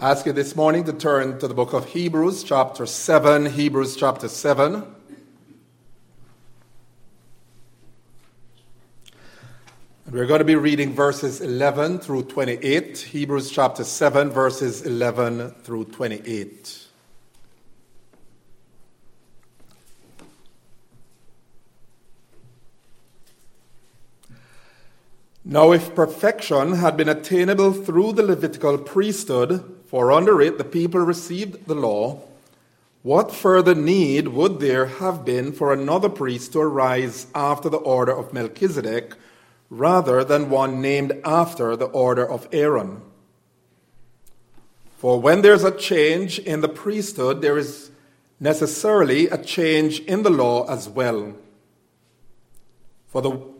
I ask you this morning to turn to the book of Hebrews, chapter 7. Hebrews, chapter 7. And we're going to be reading verses 11 through 28. Hebrews, chapter 7, verses 11 through 28. Now, if perfection had been attainable through the Levitical priesthood, for under it the people received the law, what further need would there have been for another priest to arise after the order of Melchizedek, rather than one named after the order of Aaron? For when there's a change in the priesthood, there is necessarily a change in the law as well. For the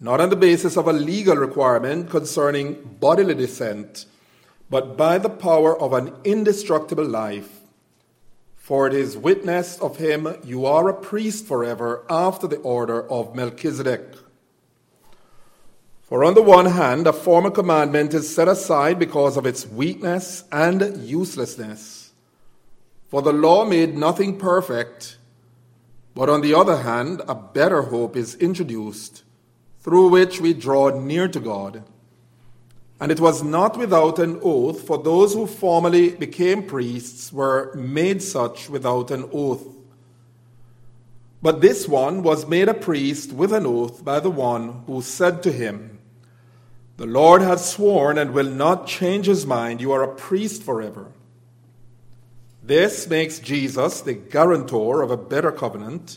not on the basis of a legal requirement concerning bodily descent, but by the power of an indestructible life. For it is witnessed of him, you are a priest forever after the order of Melchizedek. For on the one hand, a former commandment is set aside because of its weakness and uselessness. For the law made nothing perfect, but on the other hand, a better hope is introduced through which we draw near to God. And it was not without an oath, for those who formerly became priests were made such without an oath. But this one was made a priest with an oath by the one who said to him, The Lord has sworn and will not change his mind. You are a priest forever. This makes Jesus the guarantor of a better covenant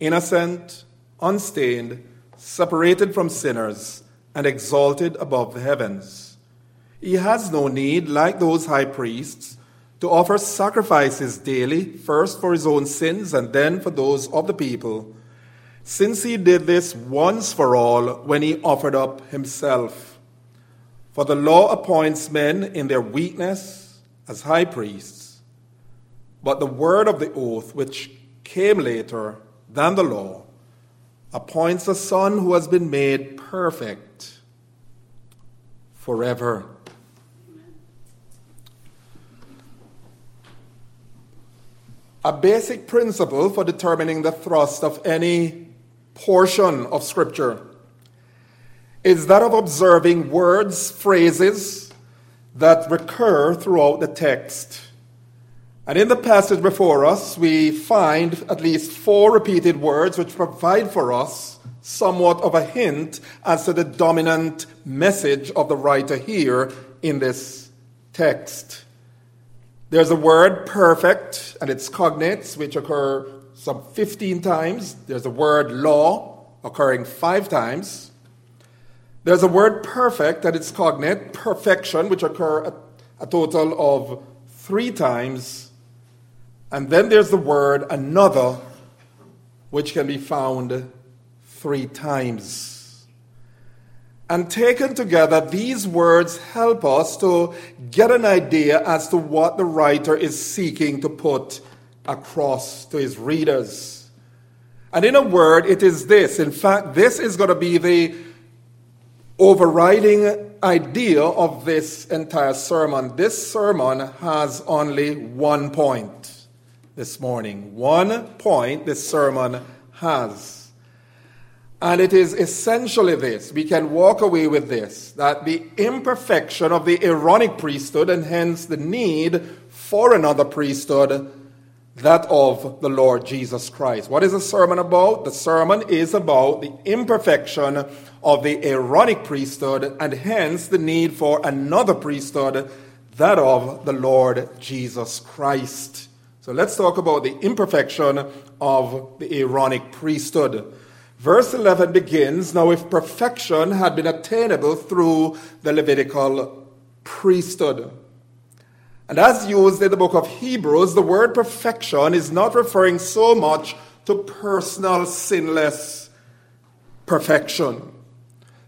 innocent, unstained, separated from sinners, and exalted above the heavens. He has no need, like those high priests, to offer sacrifices daily, first for his own sins and then for those of the people, since he did this once for all when he offered up himself. For the law appoints men in their weakness as high priests, but the word of the oath, which came later, than the law, appoints a son who has been made perfect forever. A basic principle for determining the thrust of any portion of Scripture is that of observing words, phrases that recur throughout the text. And in the passage before us, we find at least four repeated words which provide for us somewhat of a hint as to the dominant message of the writer here in this text. There's a word perfect and its cognates, which occur some 15 times. There's a word law occurring five times. There's a word perfect and its cognate, perfection, which occur a, a total of three times and then there's the word another, which can be found three times. And taken together, these words help us to get an idea as to what the writer is seeking to put across to his readers. And in a word, it is this. In fact, this is going to be the overriding idea of this entire sermon. This sermon has only one point this morning. One point this sermon has. And it is essentially this. We can walk away with this that the imperfection of the Aaronic priesthood and hence the need for another priesthood that of the Lord Jesus Christ. What is the sermon about? The sermon is about the imperfection of the Aaronic priesthood and hence the need for another priesthood, that of the Lord Jesus Christ. So let's talk about the imperfection of the Aaronic priesthood. Verse 11 begins Now, if perfection had been attainable through the Levitical priesthood. And as used in the book of Hebrews, the word perfection is not referring so much to personal sinless perfection.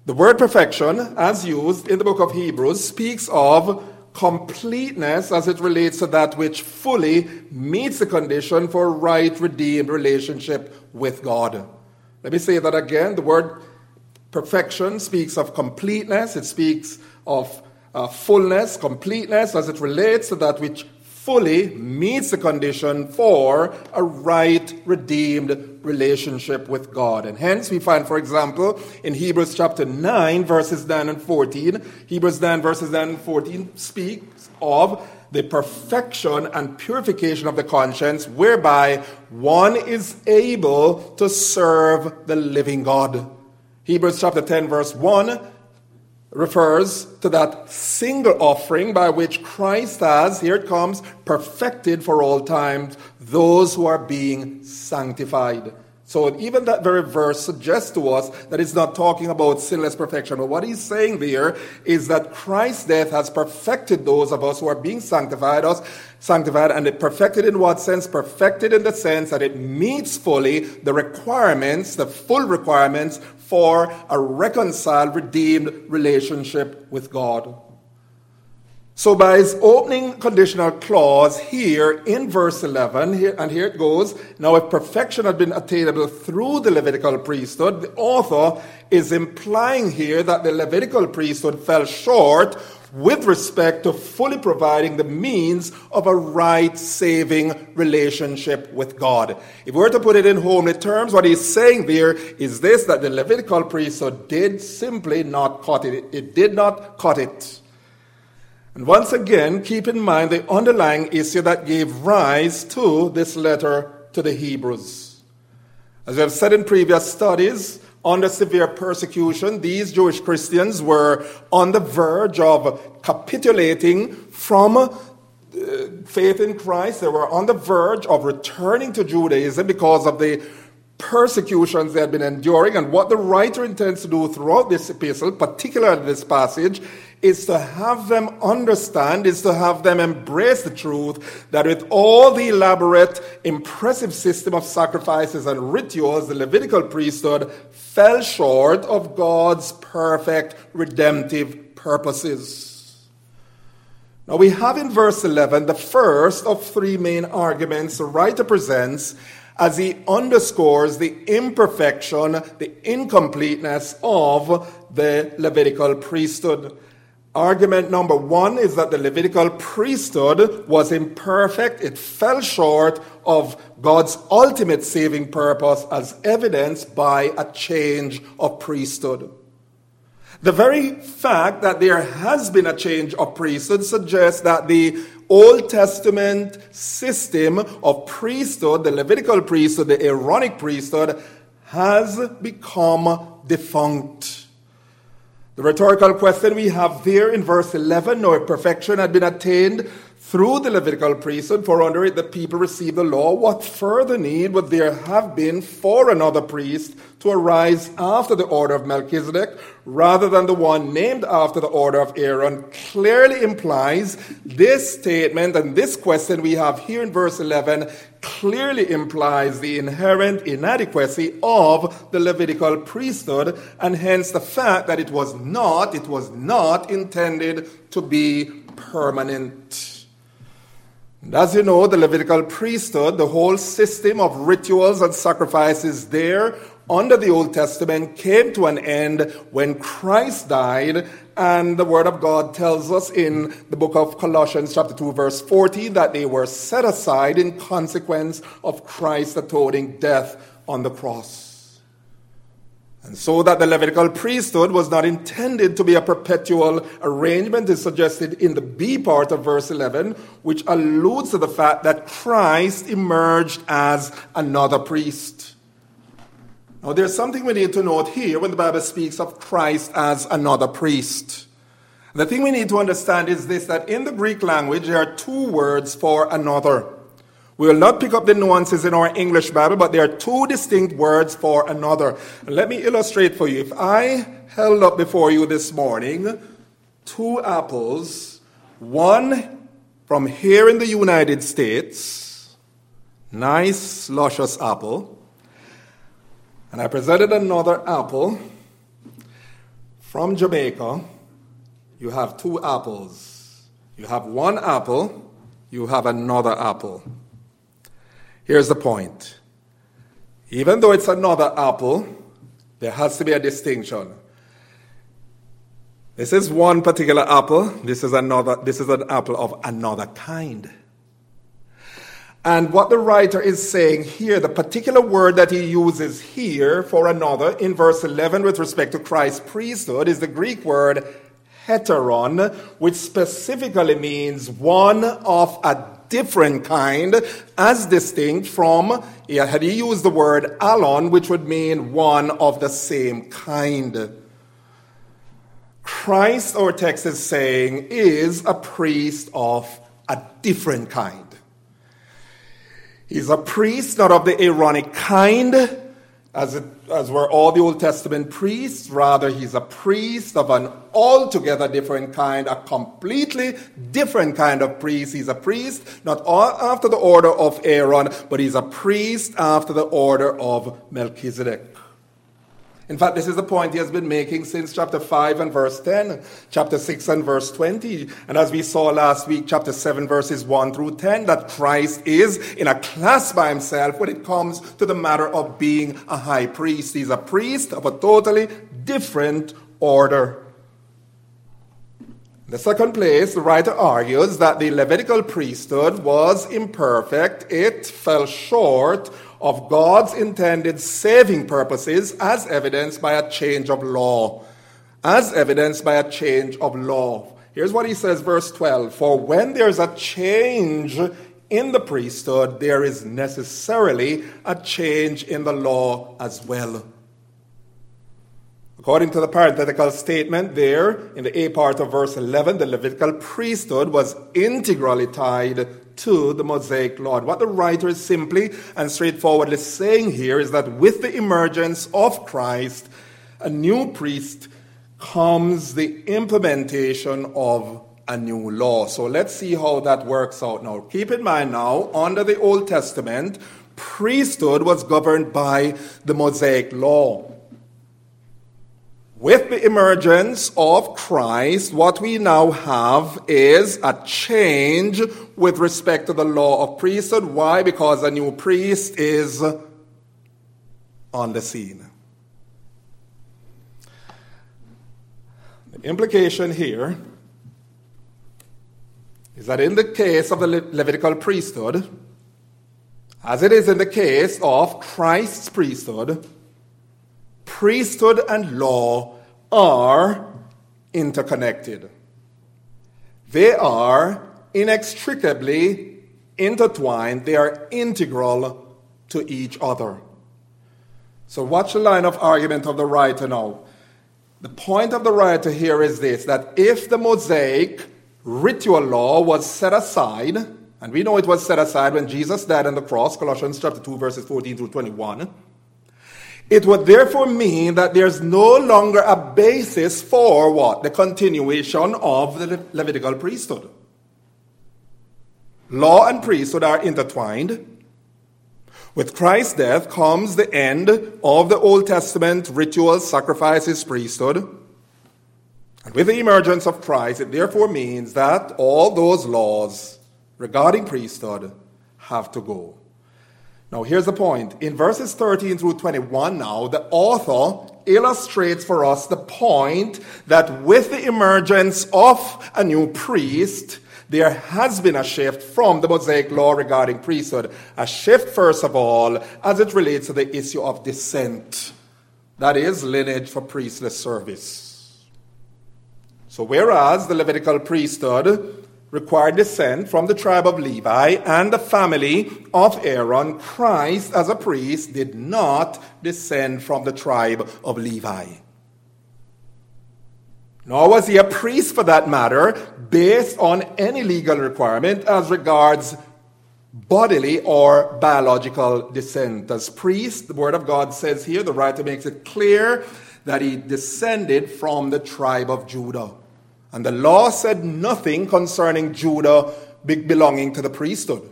The word perfection, as used in the book of Hebrews, speaks of completeness as it relates to that which fully meets the condition for a right, redeemed relationship with God. Let me say that again. The word perfection speaks of completeness, it speaks of uh, fullness, completeness, as it relates to that which fully meets the condition for a right, redeemed relationship with God. And hence, we find, for example, in Hebrews chapter 9, verses 9 and 14, Hebrews 9, verses 9 and 14 speaks of the perfection and purification of the conscience, whereby one is able to serve the living God. Hebrews chapter 10, verse 1 refers to that single offering by which Christ has, here it comes, perfected for all times those who are being sanctified. So even that very verse suggests to us that it's not talking about sinless perfection. But what he's saying there is that Christ's death has perfected those of us who are being sanctified, us sanctified, and it perfected in what sense? Perfected in the sense that it meets fully the requirements, the full requirements for a reconciled, redeemed relationship with God. So, by his opening conditional clause here in verse 11, here, and here it goes now, if perfection had been attainable through the Levitical priesthood, the author is implying here that the Levitical priesthood fell short with respect to fully providing the means of a right saving relationship with God. If we were to put it in homely terms, what he's saying there is this that the Levitical priesthood did simply not cut it. It did not cut it. And once again, keep in mind the underlying issue that gave rise to this letter to the Hebrews. As we have said in previous studies, under severe persecution, these Jewish Christians were on the verge of capitulating from uh, faith in Christ. They were on the verge of returning to Judaism because of the persecutions they had been enduring. And what the writer intends to do throughout this epistle, particularly this passage, is to have them understand, is to have them embrace the truth that with all the elaborate, impressive system of sacrifices and rituals, the Levitical priesthood fell short of God's perfect redemptive purposes. Now we have in verse 11 the first of three main arguments the writer presents as he underscores the imperfection, the incompleteness of the Levitical priesthood. Argument number one is that the Levitical priesthood was imperfect. It fell short of God's ultimate saving purpose as evidenced by a change of priesthood. The very fact that there has been a change of priesthood suggests that the Old Testament system of priesthood, the Levitical priesthood, the Aaronic priesthood, has become defunct. The rhetorical question we have there in verse 11 no perfection had been attained through the Levitical priesthood, for under it the people received the law. What further need would there have been for another priest to arise after the order of Melchizedek rather than the one named after the order of Aaron? Clearly implies this statement and this question we have here in verse 11 clearly implies the inherent inadequacy of the Levitical priesthood and hence the fact that it was not, it was not intended to be permanent. And as you know, the Levitical priesthood, the whole system of rituals and sacrifices there under the Old Testament came to an end when Christ died. And the Word of God tells us in the book of Colossians, chapter 2, verse 40, that they were set aside in consequence of Christ's atoning death on the cross. And so that the Levitical priesthood was not intended to be a perpetual arrangement is suggested in the B part of verse 11, which alludes to the fact that Christ emerged as another priest. Now, there's something we need to note here when the Bible speaks of Christ as another priest. The thing we need to understand is this that in the Greek language, there are two words for another. We will not pick up the nuances in our English Bible, but there are two distinct words for another. let me illustrate for you. If I held up before you this morning two apples, one from here in the United States, nice, luscious apple, and I presented another apple from Jamaica, you have two apples. You have one apple, you have another apple. Here's the point. Even though it's another apple, there has to be a distinction. This is one particular apple, this is another this is an apple of another kind. And what the writer is saying here, the particular word that he uses here for another in verse 11 with respect to Christ's priesthood is the Greek word heteron, which specifically means one of a different kind, as distinct from, had he used the word allon, which would mean one of the same kind. Christ, our text is saying, is a priest of a different kind. He's a priest not of the Aaronic kind, as, it, as were all the Old Testament priests. Rather, he's a priest of an altogether different kind, a completely different kind of priest. He's a priest not after the order of Aaron, but he's a priest after the order of Melchizedek. In fact, this is the point he has been making since chapter 5 and verse 10, chapter 6 and verse 20, and as we saw last week, chapter 7, verses 1 through 10, that Christ is in a class by himself when it comes to the matter of being a high priest. He's a priest of a totally different order. In the second place, the writer argues that the Levitical priesthood was imperfect. It fell short of God's intended saving purposes as evidenced by a change of law. As evidenced by a change of law. Here's what he says, verse 12 For when there's a change in the priesthood, there is necessarily a change in the law as well. According to the parenthetical statement there in the A part of verse 11, the Levitical priesthood was integrally tied to the Mosaic law. What the writer is simply and straightforwardly saying here is that with the emergence of Christ, a new priest comes the implementation of a new law. So let's see how that works out now. Keep in mind now, under the Old Testament, priesthood was governed by the Mosaic law. With the emergence of Christ, what we now have is a change with respect to the law of priesthood. Why? Because a new priest is on the scene. The implication here is that in the case of the Le- Levitical priesthood, as it is in the case of Christ's priesthood, priesthood and law are interconnected. They are inextricably intertwined, they are integral to each other. So, watch the line of argument of the writer now. The point of the writer here is this that if the Mosaic ritual law was set aside, and we know it was set aside when Jesus died on the cross, Colossians chapter 2, verses 14 through 21 it would therefore mean that there's no longer a basis for what? The continuation of the Levitical priesthood. Law and priesthood are intertwined. With Christ's death comes the end of the Old Testament rituals, sacrifices, priesthood. And with the emergence of Christ, it therefore means that all those laws regarding priesthood have to go. Now, here's the point. In verses 13 through 21, now, the author illustrates for us the point that with the emergence of a new priest, there has been a shift from the Mosaic law regarding priesthood. A shift, first of all, as it relates to the issue of descent. that is, lineage for priestly service. So, whereas the Levitical priesthood required descent from the tribe of Levi and the family of Aaron, Christ as a priest did not descend from the tribe of Levi. Nor was he a priest for that matter, based on any legal requirement as regards bodily or biological descent. As priest, the Word of God says here, the writer makes it clear that he descended from the tribe of Judah. And the law said nothing concerning Judah belonging to the priesthood.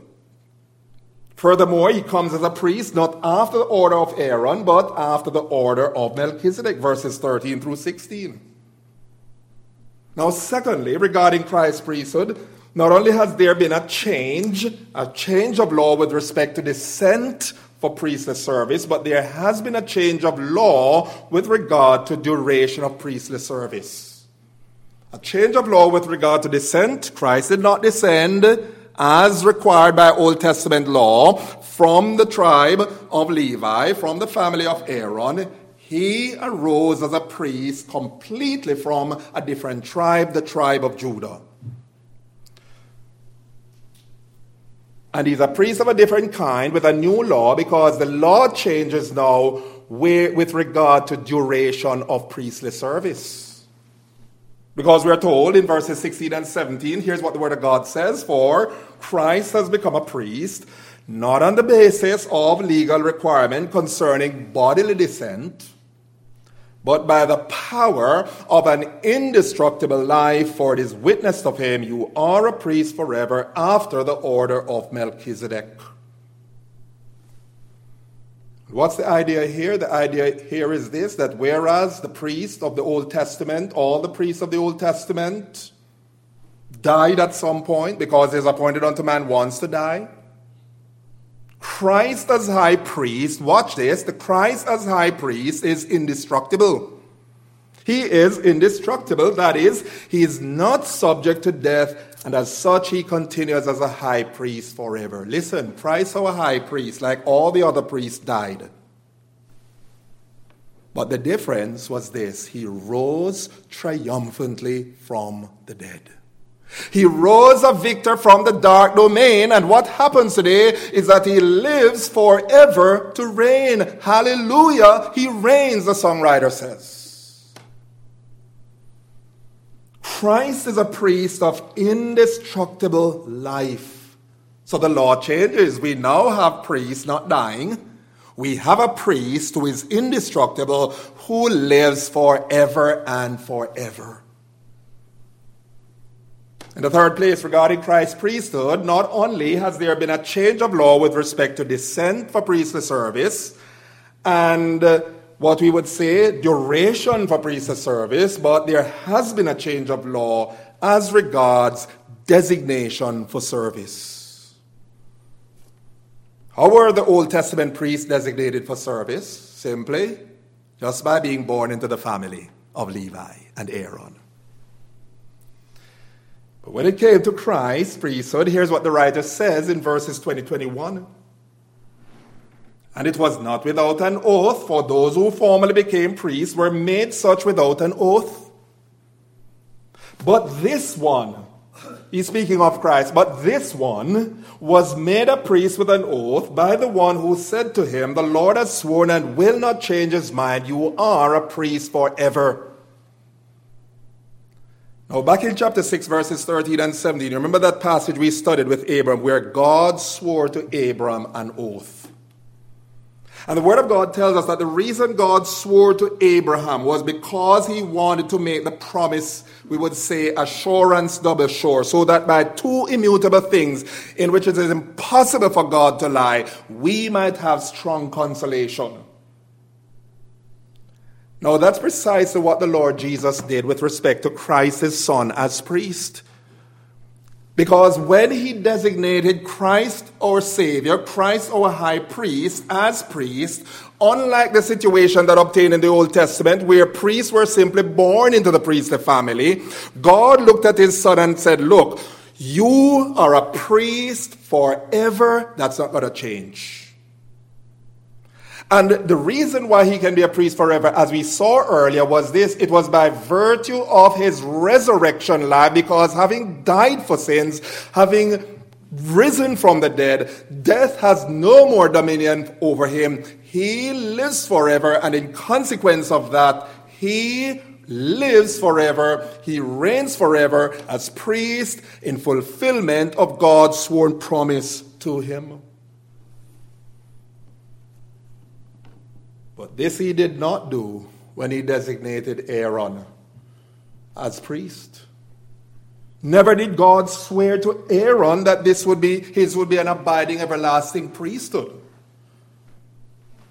Furthermore, he comes as a priest not after the order of Aaron, but after the order of Melchizedek, verses 13 through 16. Now, secondly, regarding Christ's priesthood, not only has there been a change, a change of law with respect to descent for priestly service, but there has been a change of law with regard to duration of priestly service. A change of law with regard to descent. Christ did not descend as required by Old Testament law from the tribe of Levi, from the family of Aaron. He arose as a priest completely from a different tribe, the tribe of Judah. And he's a priest of a different kind with a new law because the law changes now with regard to duration of priestly service. Because we are told in verses 16 and 17, here's what the Word of God says For Christ has become a priest, not on the basis of legal requirement concerning bodily descent, but by the power of an indestructible life, for it is witnessed of him, you are a priest forever after the order of Melchizedek. What's the idea here? The idea here is this that whereas the priest of the Old Testament, all the priests of the Old Testament, died at some point because it is appointed unto man once to die. Christ as high priest, watch this, the Christ as high priest is indestructible. He is indestructible, that is, he is not subject to death, and as such, he continues as a high priest forever. Listen, Christ, our high priest, like all the other priests, died. But the difference was this he rose triumphantly from the dead. He rose a victor from the dark domain, and what happens today is that he lives forever to reign. Hallelujah! He reigns, the songwriter says. Christ is a priest of indestructible life. So the law changes. We now have priests not dying. We have a priest who is indestructible, who lives forever and forever. In the third place, regarding Christ's priesthood, not only has there been a change of law with respect to descent for priestly service and uh, what we would say duration for priestly service, but there has been a change of law as regards designation for service. How were the Old Testament priests designated for service? Simply, just by being born into the family of Levi and Aaron. But when it came to Christ's priesthood, here's what the writer says in verses 20 21. And it was not without an oath, for those who formerly became priests were made such without an oath. But this one, he's speaking of Christ, but this one was made a priest with an oath by the one who said to him, The Lord has sworn and will not change his mind. You are a priest forever. Now, back in chapter 6, verses 13 and 17, remember that passage we studied with Abram where God swore to Abram an oath. And the Word of God tells us that the reason God swore to Abraham was because he wanted to make the promise, we would say, assurance double sure, so that by two immutable things in which it is impossible for God to lie, we might have strong consolation. Now, that's precisely what the Lord Jesus did with respect to Christ, his son, as priest. Because when he designated Christ our Savior, Christ our High Priest, as priest, unlike the situation that obtained in the Old Testament, where priests were simply born into the priestly family, God looked at his son and said, Look, you are a priest forever. That's not going to change. And the reason why he can be a priest forever, as we saw earlier, was this it was by virtue of his resurrection life, because having died for sins, having risen from the dead, death has no more dominion over him. He lives forever, and in consequence of that, he lives forever. He reigns forever as priest in fulfillment of God's sworn promise to him. But this he did not do when he designated Aaron as priest. Never did God swear to Aaron that this would be his would be an abiding everlasting priesthood.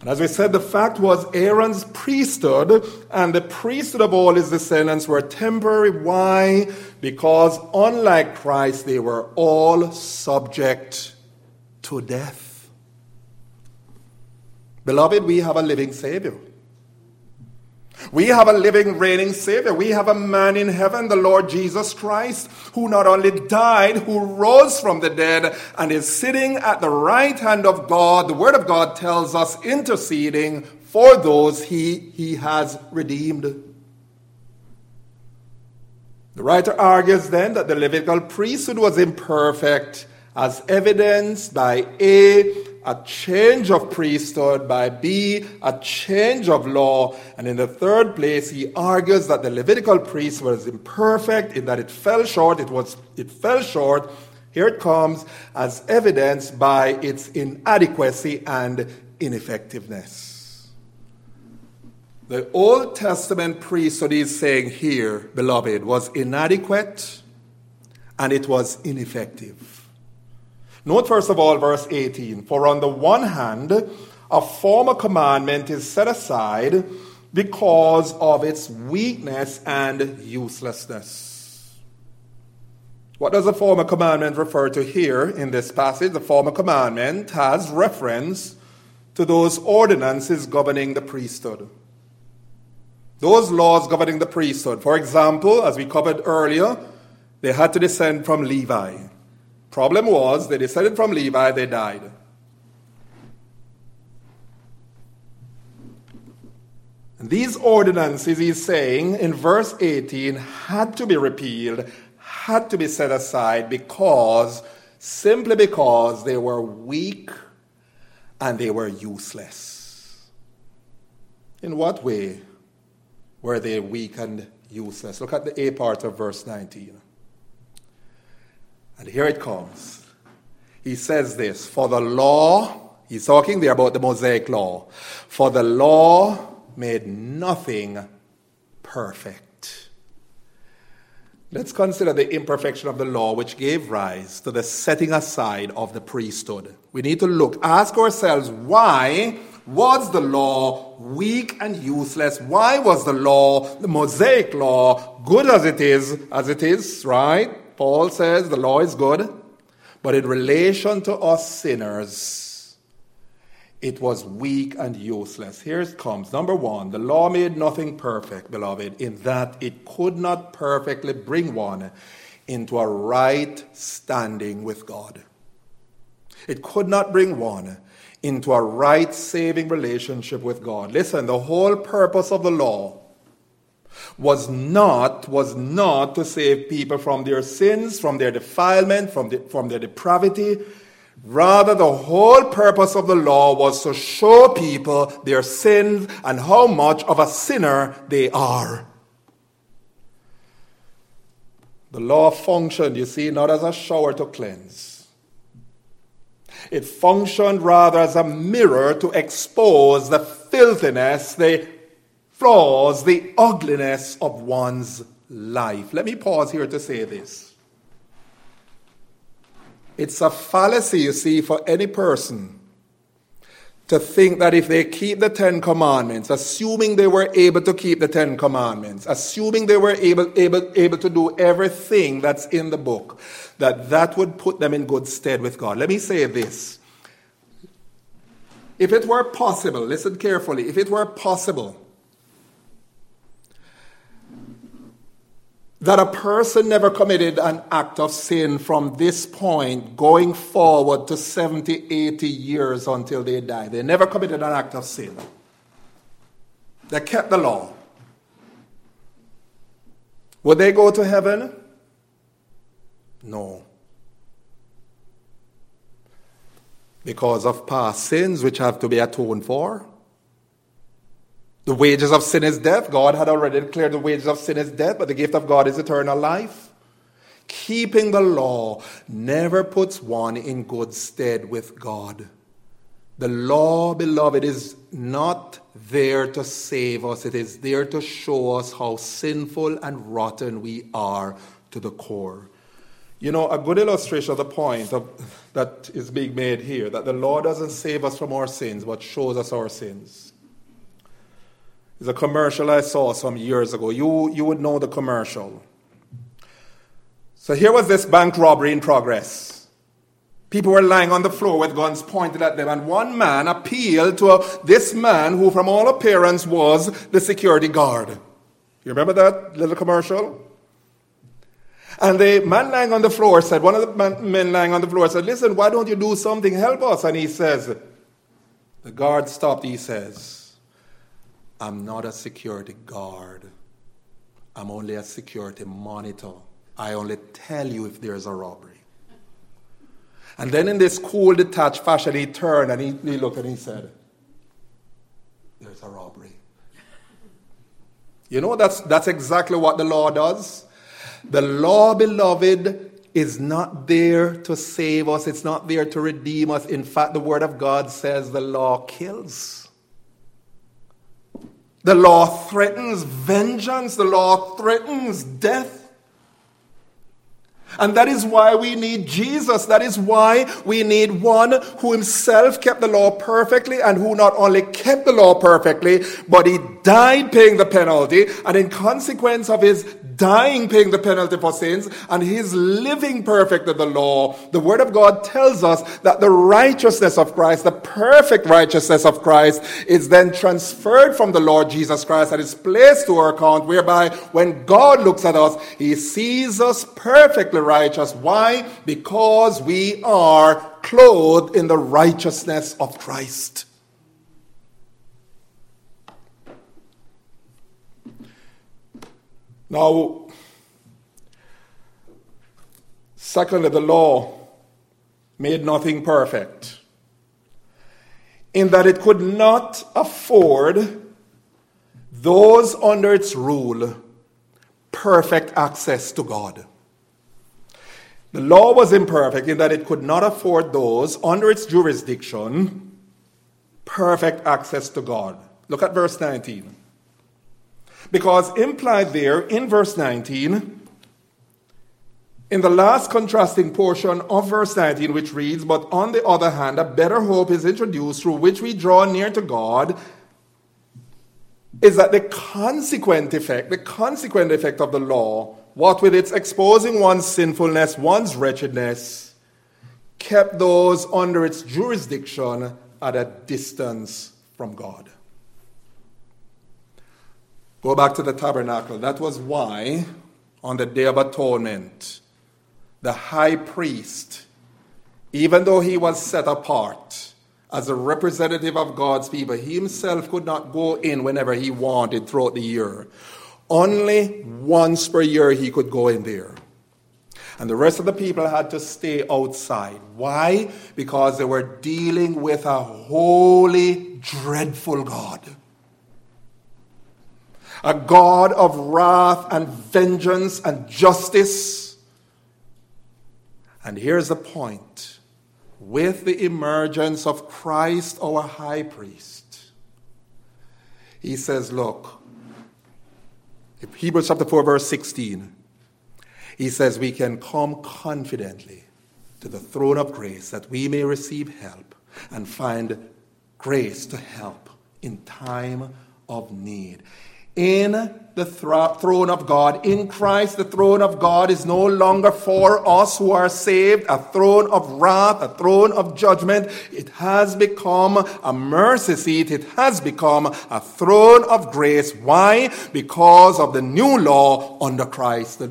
And as we said, the fact was Aaron's priesthood and the priesthood of all his descendants were temporary. Why? Because unlike Christ, they were all subject to death. Beloved, we have a living Savior. We have a living, reigning Savior. We have a man in heaven, the Lord Jesus Christ, who not only died, who rose from the dead, and is sitting at the right hand of God. The Word of God tells us, interceding for those he, he has redeemed. The writer argues then that the Levitical priesthood was imperfect, as evidenced by A, a change of priesthood, by B, a change of law. And in the third place, he argues that the Levitical priest was imperfect in that it fell short. It was it fell short. Here it comes as evidenced by its inadequacy and ineffectiveness. The Old Testament priesthood is saying here, beloved, was inadequate and it was ineffective. Note first of all verse 18. For on the one hand, a former commandment is set aside because of its weakness and uselessness. What does the former commandment refer to here in this passage? The former commandment has reference to those ordinances governing the priesthood. Those laws governing the priesthood. For example, as we covered earlier, they had to descend from Levi. Problem was, they descended from Levi, they died. These ordinances, he's saying in verse 18, had to be repealed, had to be set aside because, simply because they were weak and they were useless. In what way were they weak and useless? Look at the A part of verse 19. And here it comes. He says this For the law, he's talking there about the Mosaic law, for the law made nothing perfect. Let's consider the imperfection of the law which gave rise to the setting aside of the priesthood. We need to look, ask ourselves, why was the law weak and useless? Why was the law, the Mosaic law, good as it is, as it is, right? Paul says the law is good, but in relation to us sinners, it was weak and useless. Here it comes. Number one, the law made nothing perfect, beloved, in that it could not perfectly bring one into a right standing with God. It could not bring one into a right saving relationship with God. Listen, the whole purpose of the law was not, was not to save people from their sins, from their defilement, from, the, from their depravity. Rather, the whole purpose of the law was to show people their sins and how much of a sinner they are. The law functioned, you see, not as a shower to cleanse. It functioned rather as a mirror to expose the filthiness, the flaws, the ugliness of one's life. Let me pause here to say this. It's a fallacy, you see, for any person to think that if they keep the Ten Commandments, assuming they were able to keep the Ten Commandments, assuming they were able, able, able to do everything that's in the book, that that would put them in good stead with God. Let me say this. If it were possible, listen carefully, if it were possible that a person never committed an act of sin from this point going forward to 70, 80 years until they die. They never committed an act of sin. They kept the law. Would they go to heaven? No. Because of past sins which have to be atoned for. The wages of sin is death. God had already declared the wages of sin is death, but the gift of God is eternal life. Keeping the law never puts one in good stead with God. The law, beloved, is not there to save us, it is there to show us how sinful and rotten we are to the core. You know, a good illustration of the point of, that is being made here that the law doesn't save us from our sins, but shows us our sins. It's a commercial I saw some years ago. You, you would know the commercial. So here was this bank robbery in progress. People were lying on the floor with guns pointed at them, and one man appealed to a, this man who, from all appearance, was the security guard. You remember that little commercial? And the man lying on the floor said, one of the men lying on the floor said, Listen, why don't you do something? Help us. And he says, The guard stopped, he says, I'm not a security guard. I'm only a security monitor. I only tell you if there's a robbery. And then, in this cool, detached fashion, he turned and he, he looked and he said, There's a robbery. You know, that's, that's exactly what the law does. The law, beloved, is not there to save us, it's not there to redeem us. In fact, the Word of God says the law kills. The law threatens vengeance, the law threatens death. And that is why we need Jesus. That is why we need one who himself kept the law perfectly and who not only kept the law perfectly, but he died paying the penalty. And in consequence of his dying paying the penalty for sins and his living perfect of the law, the word of God tells us that the righteousness of Christ, the perfect righteousness of Christ is then transferred from the Lord Jesus Christ and is placed to our account whereby when God looks at us, he sees us perfectly righteous. Why? Because we are clothed in the righteousness of Christ. Now, secondly, the law made nothing perfect in that it could not afford those under its rule perfect access to God. The law was imperfect in that it could not afford those under its jurisdiction perfect access to God. Look at verse 19. Because implied there in verse 19, in the last contrasting portion of verse 19, which reads, But on the other hand, a better hope is introduced through which we draw near to God, is that the consequent effect, the consequent effect of the law what with its exposing one's sinfulness, one's wretchedness, kept those under its jurisdiction at a distance from God. Go back to the tabernacle. That was why, on the Day of Atonement, the high priest, even though he was set apart as a representative of God's people, he himself could not go in whenever he wanted throughout the year. Only once per year he could go in there. And the rest of the people had to stay outside. Why? Because they were dealing with a holy, dreadful God. A God of wrath and vengeance and justice. And here's the point with the emergence of Christ, our high priest, he says, Look, Hebrews chapter 4, verse 16. He says, We can come confidently to the throne of grace that we may receive help and find grace to help in time of need. In the throne of God. In Christ, the throne of God is no longer for us who are saved, a throne of wrath, a throne of judgment. It has become a mercy seat. It has become a throne of grace. Why? Because of the new law under Christ.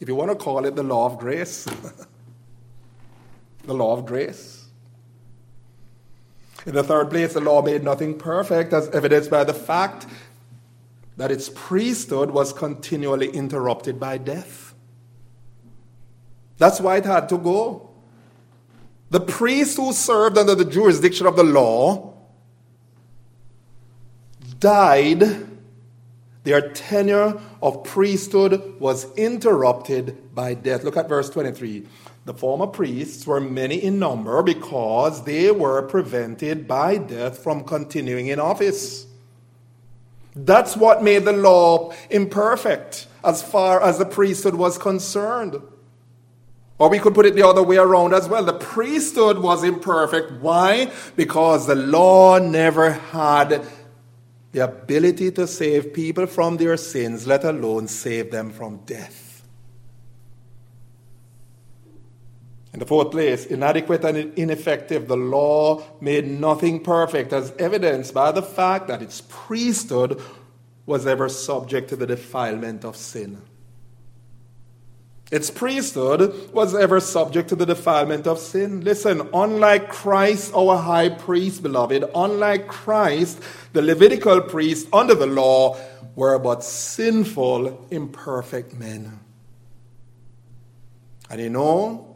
If you want to call it the law of grace, the law of grace. In the third place, the law made nothing perfect, as evidenced by the fact that its priesthood was continually interrupted by death. That's why it had to go. The priests who served under the jurisdiction of the law died. Their tenure of priesthood was interrupted by death. Look at verse 23. The former priests were many in number because they were prevented by death from continuing in office. That's what made the law imperfect as far as the priesthood was concerned. Or we could put it the other way around as well. The priesthood was imperfect. Why? Because the law never had the ability to save people from their sins, let alone save them from death. In the fourth place, inadequate and ineffective, the law made nothing perfect, as evidenced by the fact that its priesthood was ever subject to the defilement of sin. Its priesthood was ever subject to the defilement of sin. Listen, unlike Christ, our high priest, beloved, unlike Christ, the Levitical priests under the law were but sinful, imperfect men. And you know,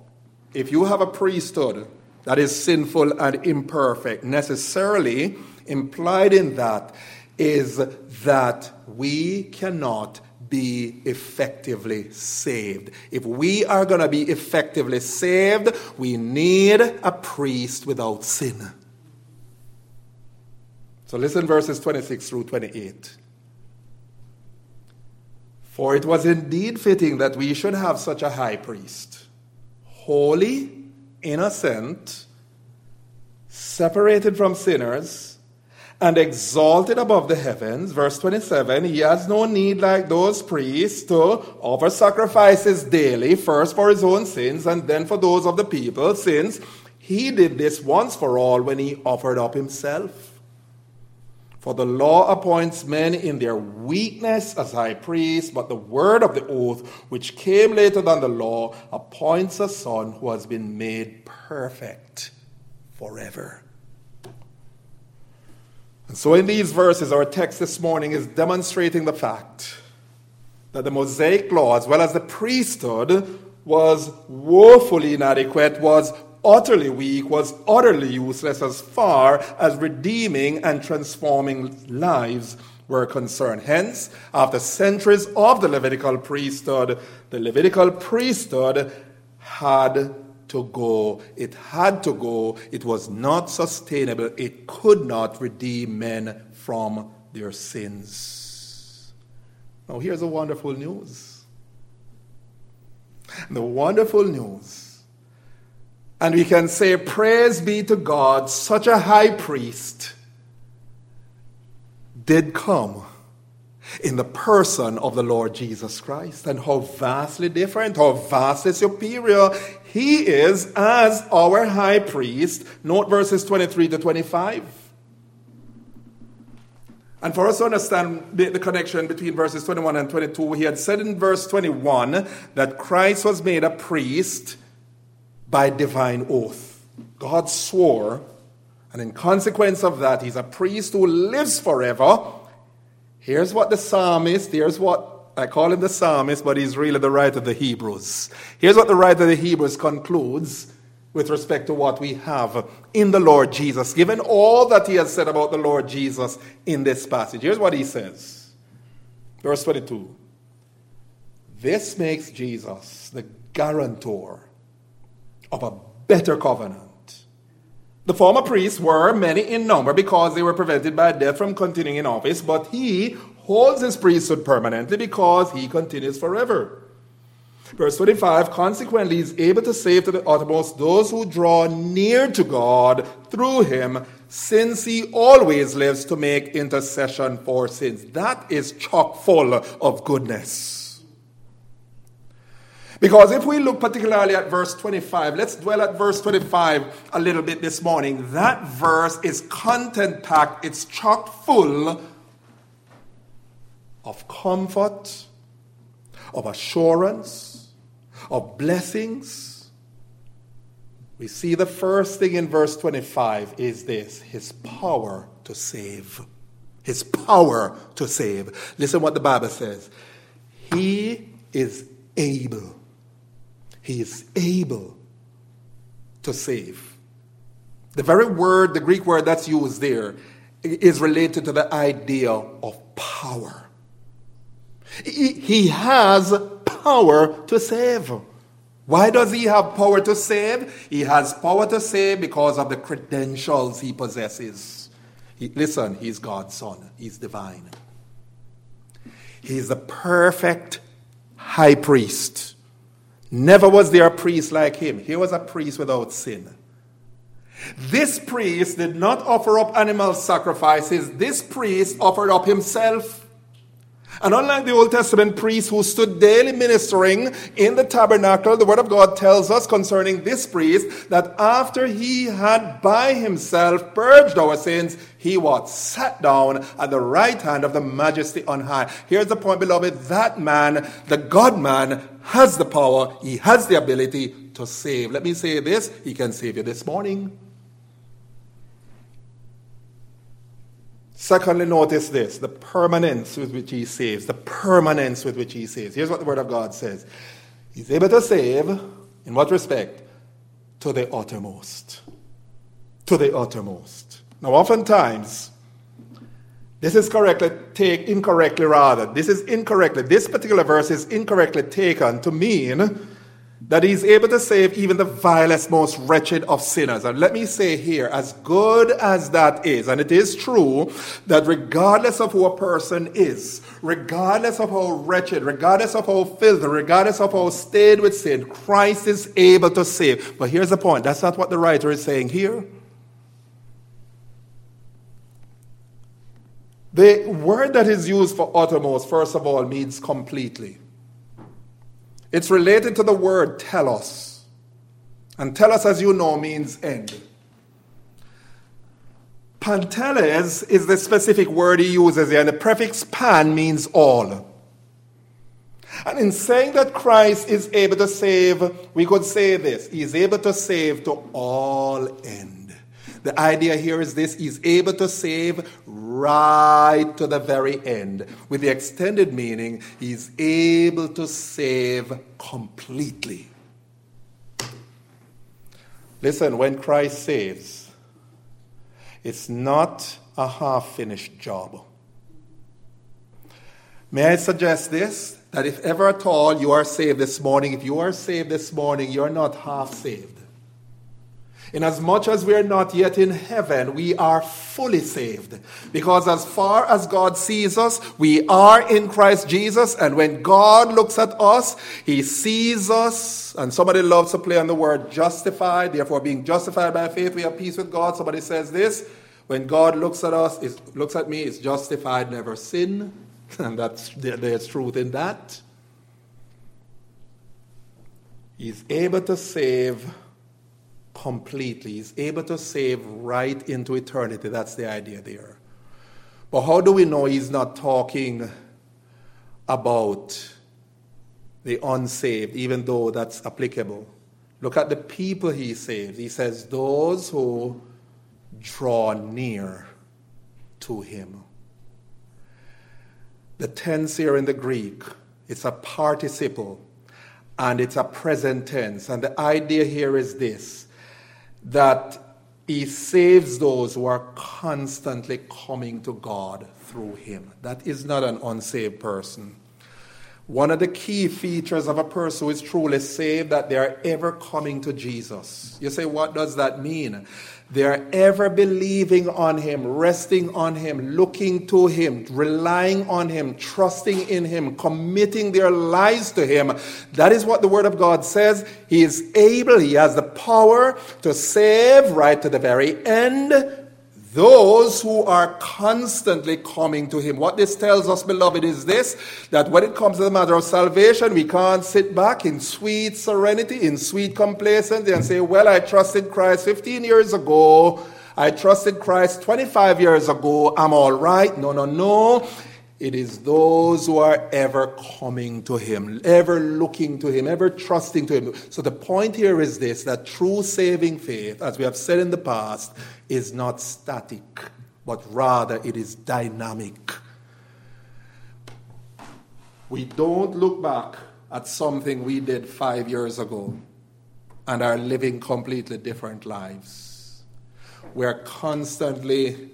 if you have a priesthood that is sinful and imperfect, necessarily implied in that is that we cannot be effectively saved. If we are going to be effectively saved, we need a priest without sin. So listen verses 26 through 28. For it was indeed fitting that we should have such a high priest holy, innocent, separated from sinners, and exalted above the heavens. Verse 27 He has no need, like those priests, to offer sacrifices daily, first for his own sins and then for those of the people, since he did this once for all when he offered up himself. For the law appoints men in their weakness as high priests, but the word of the oath, which came later than the law, appoints a son who has been made perfect forever. And so, in these verses, our text this morning is demonstrating the fact that the Mosaic law, as well as the priesthood, was woefully inadequate, was utterly weak, was utterly useless as far as redeeming and transforming lives were concerned. Hence, after centuries of the Levitical priesthood, the Levitical priesthood had to go. It had to go. It was not sustainable. It could not redeem men from their sins. Now, here's the wonderful news. The wonderful news and we can say, Praise be to God, such a high priest did come in the person of the Lord Jesus Christ. And how vastly different, how vastly superior he is as our high priest. Note verses 23 to 25. And for us to understand the, connection between verses 21 and 22, he had said in verse 21 that Christ was made a priest by divine oath. God swore, and in consequence of that, he's a priest who lives forever. Here's what the psalmist, here's what I call him the psalmist, but he's really the writer of the Hebrews. Here's what the writer of the Hebrews concludes with respect to what we have in the Lord Jesus, given all that he has said about the Lord Jesus in this passage. Here's what he says. Verse 22. This makes Jesus the guarantor of a better covenant. The former priests were many in number because they were prevented by death from continuing in office, but he holds his priesthood permanently because he continues forever. Verse 25 Consequently, is able to save to the uttermost those who draw near to God through him, since he always lives to make intercession for sins. That is chock full of goodness. Because if we look particularly at verse 25, let's dwell at verse 25 a little bit this morning. That verse is content packed, it's chock full of comfort, of assurance, of blessings. We see the first thing in verse 25 is this his power to save. His power to save. Listen what the Bible says. He is able. He is able to save. The very word, the Greek word that's used there, is related to the idea of power. He has power to save. Why does he have power to save? He has power to save because of the credentials he possesses. He, listen, he's God's son, he's divine. He's the perfect high priest. Never was there a priest like him. He was a priest without sin. This priest did not offer up animal sacrifices, this priest offered up himself. And unlike the Old Testament priests who stood daily ministering in the tabernacle, the Word of God tells us concerning this priest that after he had by himself purged our sins, he was sat down at the right hand of the majesty on high. Here's the point, beloved. That man, the God man, has the power, he has the ability to save. Let me say this he can save you this morning. Secondly, notice this the permanence with which he saves. The permanence with which he saves. Here's what the Word of God says He's able to save, in what respect? To the uttermost. To the uttermost. Now, oftentimes, this is correctly take incorrectly rather. This is incorrectly. This particular verse is incorrectly taken to mean that he's able to save even the vilest, most wretched of sinners. And let me say here, as good as that is, and it is true that regardless of who a person is, regardless of how wretched, regardless of how filthy, regardless of how stained with sin, Christ is able to save. But here's the point that's not what the writer is saying here. The word that is used for uttermost, first of all, means completely. It's related to the word telos. And telos, as you know, means end. Panteles is the specific word he uses here, and the prefix pan means all. And in saying that Christ is able to save, we could say this He is able to save to all end. The idea here is this He's able to save right to the very end. With the extended meaning, He's able to save completely. Listen, when Christ saves, it's not a half finished job. May I suggest this? That if ever at all you are saved this morning, if you are saved this morning, you're not half saved. Inasmuch as much as we are not yet in heaven, we are fully saved. Because as far as God sees us, we are in Christ Jesus. And when God looks at us, he sees us. And somebody loves to play on the word justified. Therefore, being justified by faith, we have peace with God. Somebody says this when God looks at us, looks at me, it's justified, never sin. And that's, there's truth in that. He's able to save completely. He's able to save right into eternity. That's the idea there. But how do we know he's not talking about the unsaved, even though that's applicable? Look at the people he saves. He says, Those who draw near to him. The tense here in the Greek, it's a participle and it's a present tense. And the idea here is this that he saves those who are constantly coming to God through him. That is not an unsaved person. One of the key features of a person who is truly saved that they are ever coming to Jesus. You say, what does that mean? They are ever believing on Him, resting on Him, looking to Him, relying on Him, trusting in Him, committing their lives to Him. That is what the Word of God says. He is able, He has the power to save right to the very end. Those who are constantly coming to him. What this tells us, beloved, is this that when it comes to the matter of salvation, we can't sit back in sweet serenity, in sweet complacency, and say, Well, I trusted Christ 15 years ago. I trusted Christ 25 years ago. I'm all right. No, no, no. It is those who are ever coming to Him, ever looking to Him, ever trusting to Him. So the point here is this that true saving faith, as we have said in the past, is not static, but rather it is dynamic. We don't look back at something we did five years ago and are living completely different lives. We're constantly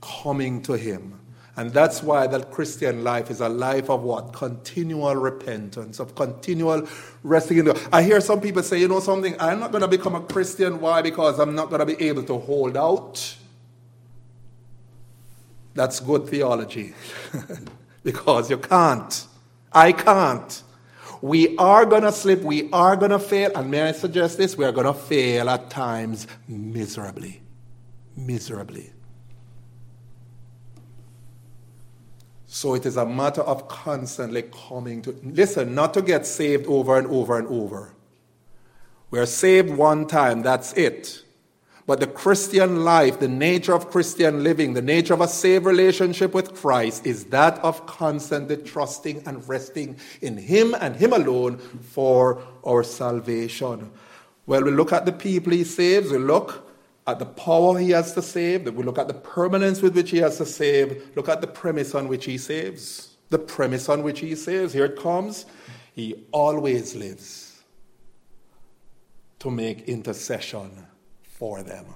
coming to Him and that's why that Christian life is a life of what? Continual repentance, of continual resting in God. I hear some people say, you know something, I'm not going to become a Christian. Why? Because I'm not going to be able to hold out. That's good theology. because you can't. I can't. We are going to slip, we are going to fail, and may I suggest this? We are going to fail at times miserably. Miserably. So it is a matter of constantly coming to, listen, not to get saved over and over and over. We're saved one time, that's it. But the Christian life, the nature of Christian living, the nature of a saved relationship with Christ is that of constantly trusting and resting in Him and Him alone for our salvation. Well, we look at the people He saves, we look at the power he has to save, that we look at the permanence with which he has to save, look at the premise on which he saves. The premise on which he saves, here it comes. He always lives to make intercession for them.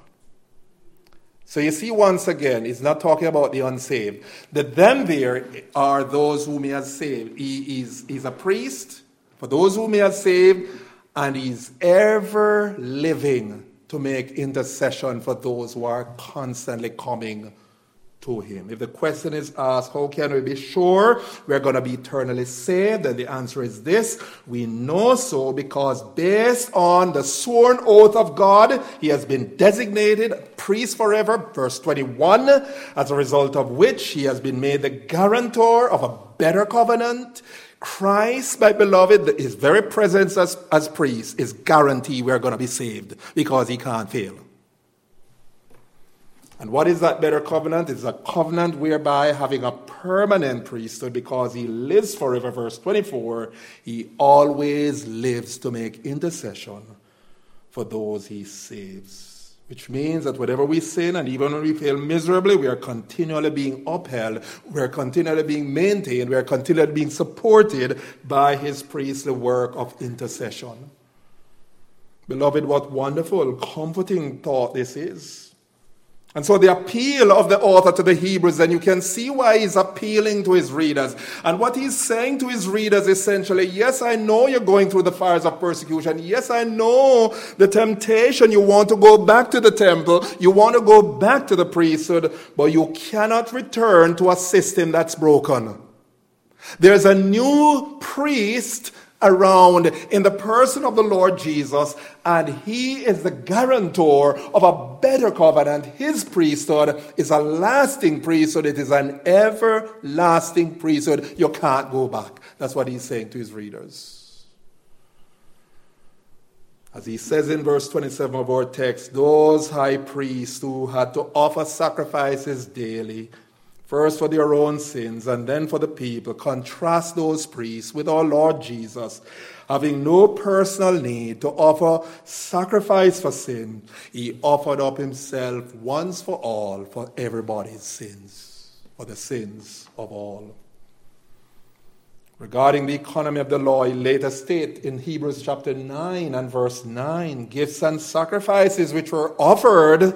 So you see, once again, he's not talking about the unsaved. The them there are those whom he has saved. He is he's a priest for those whom he has saved, and he's ever living to make intercession for those who are constantly coming to him. If the question is asked, how can we be sure we're going to be eternally saved? Then the answer is this. We know so because based on the sworn oath of God, he has been designated priest forever, verse 21, as a result of which he has been made the guarantor of a better covenant Christ, my beloved, his very presence as, as priest is guarantee we're going to be saved because he can't fail. And what is that better covenant? It's a covenant whereby having a permanent priesthood because he lives forever, verse 24, he always lives to make intercession for those he saves. Which means that whatever we sin, and even when we fail miserably, we are continually being upheld, we are continually being maintained, we are continually being supported by his priestly work of intercession. Beloved, what wonderful, comforting thought this is. And so the appeal of the author to the Hebrews, and you can see why he's appealing to his readers. And what he's saying to his readers essentially, yes, I know you're going through the fires of persecution. Yes, I know the temptation. You want to go back to the temple. You want to go back to the priesthood, but you cannot return to a system that's broken. There's a new priest around in the person of the Lord Jesus, and He is the guarantor of a better covenant. His priesthood is a lasting priesthood, it is an everlasting priesthood. You can't go back. That's what He's saying to His readers. As he says in verse 27 of our text, those high priests who had to offer sacrifices daily first for their own sins and then for the people. Contrast those priests with our Lord Jesus, having no personal need to offer sacrifice for sin. He offered up himself once for all for everybody's sins, for the sins of all. Regarding the economy of the law, he later state in Hebrews chapter 9 and verse 9 gifts and sacrifices which were offered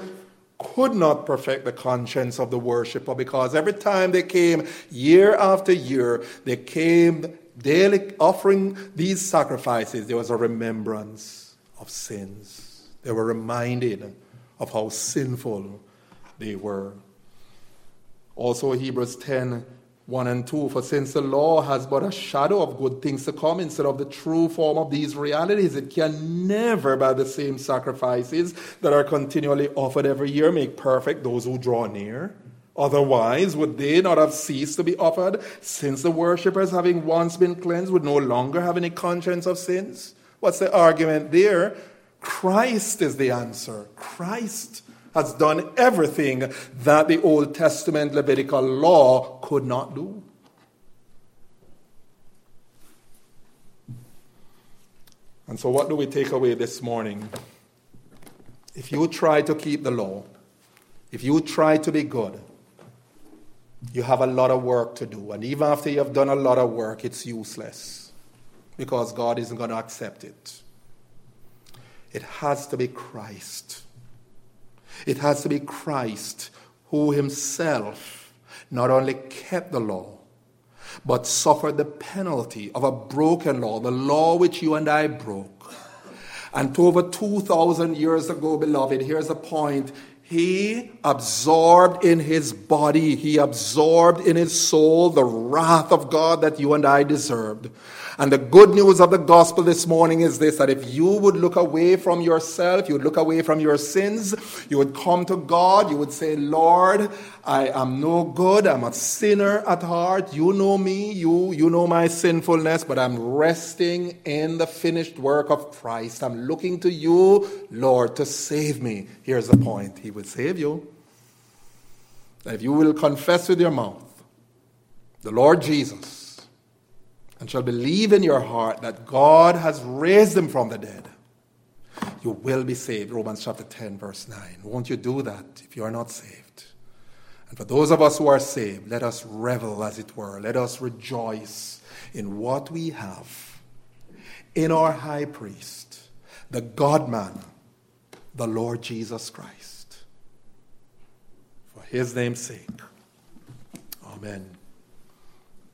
could not perfect the conscience of the worshiper because every time they came, year after year, they came daily offering these sacrifices, there was a remembrance of sins. They were reminded of how sinful they were. Also, Hebrews 10 1 and 2. For since the law has but a shadow of good things to come instead of the true form of these realities, it can never, by the same sacrifices that are continually offered every year, make perfect those who draw near. Otherwise, would they not have ceased to be offered, since the worshippers, having once been cleansed, would no longer have any conscience of sins? What's the argument there? Christ is the answer. Christ has done everything that the Old Testament Levitical law could not do. And so, what do we take away this morning? If you try to keep the law, if you try to be good, you have a lot of work to do. And even after you have done a lot of work, it's useless because God isn't going to accept it. It has to be Christ. It has to be Christ who himself not only kept the law, but suffered the penalty of a broken law, the law which you and I broke. And over 2,000 years ago, beloved, here's a point. He absorbed in his body, he absorbed in his soul the wrath of God that you and I deserved. And the good news of the gospel this morning is this that if you would look away from yourself, you would look away from your sins, you would come to God, you would say, Lord, I am no good, I'm a sinner at heart. You know me, you, you know my sinfulness, but I'm resting in the finished work of Christ. I'm looking to you, Lord, to save me. Here's the point He will save you. If you will confess with your mouth the Lord Jesus, and shall believe in your heart that God has raised him from the dead, you will be saved. Romans chapter 10, verse 9. Won't you do that if you are not saved? And for those of us who are saved, let us revel, as it were. Let us rejoice in what we have in our high priest, the God man, the Lord Jesus Christ. For his name's sake. Amen.